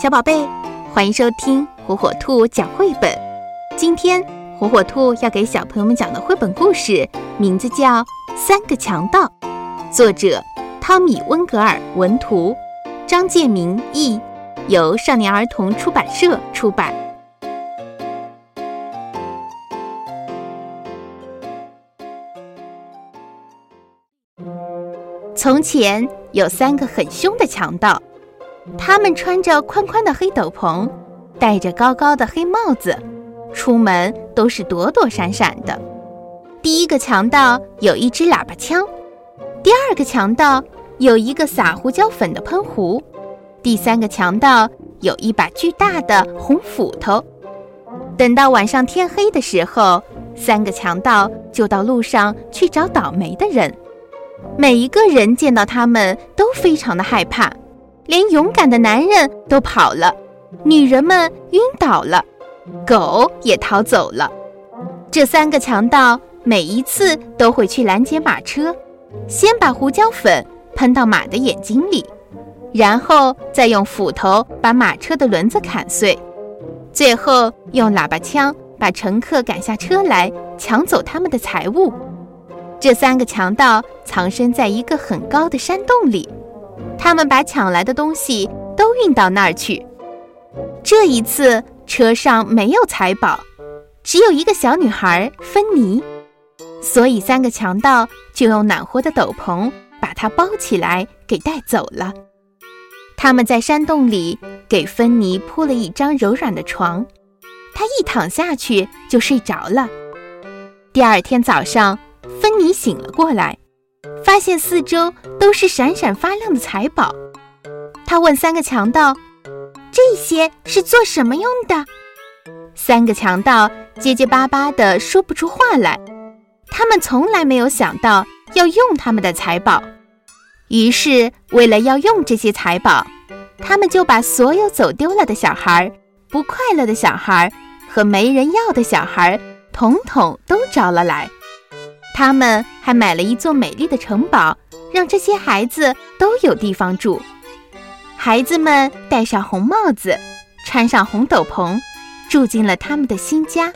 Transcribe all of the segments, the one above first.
小宝贝，欢迎收听火火兔讲绘本。今天火火兔要给小朋友们讲的绘本故事名字叫《三个强盗》，作者汤米·温格尔文图，张建明译，由少年儿童出版社出版。从前有三个很凶的强盗。他们穿着宽宽的黑斗篷，戴着高高的黑帽子，出门都是躲躲闪闪的。第一个强盗有一支喇叭枪，第二个强盗有一个撒胡椒粉的喷壶，第三个强盗有一把巨大的红斧头。等到晚上天黑的时候，三个强盗就到路上去找倒霉的人。每一个人见到他们都非常的害怕。连勇敢的男人都跑了，女人们晕倒了，狗也逃走了。这三个强盗每一次都会去拦截马车，先把胡椒粉喷到马的眼睛里，然后再用斧头把马车的轮子砍碎，最后用喇叭枪把乘客赶下车来，抢走他们的财物。这三个强盗藏身在一个很高的山洞里。他们把抢来的东西都运到那儿去。这一次车上没有财宝，只有一个小女孩芬妮，所以三个强盗就用暖和的斗篷把她包起来给带走了。他们在山洞里给芬妮铺了一张柔软的床，她一躺下去就睡着了。第二天早上，芬妮醒了过来。发现四周都是闪闪发亮的财宝，他问三个强盗：“这些是做什么用的？”三个强盗结结巴巴地说不出话来。他们从来没有想到要用他们的财宝，于是为了要用这些财宝，他们就把所有走丢了的小孩、不快乐的小孩和没人要的小孩，统统都招了来。他们还买了一座美丽的城堡，让这些孩子都有地方住。孩子们戴上红帽子，穿上红斗篷，住进了他们的新家。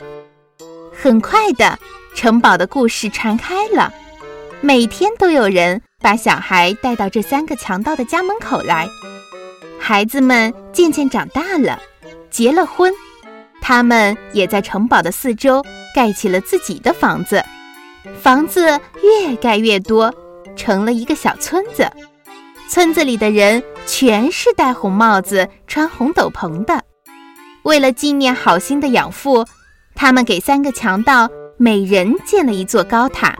很快的，城堡的故事传开了，每天都有人把小孩带到这三个强盗的家门口来。孩子们渐渐长大了，结了婚，他们也在城堡的四周盖起了自己的房子。房子越盖越多，成了一个小村子。村子里的人全是戴红帽子、穿红斗篷的。为了纪念好心的养父，他们给三个强盗每人建了一座高塔，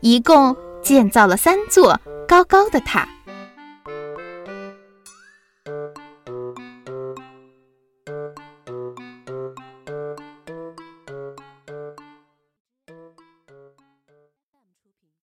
一共建造了三座高高的塔。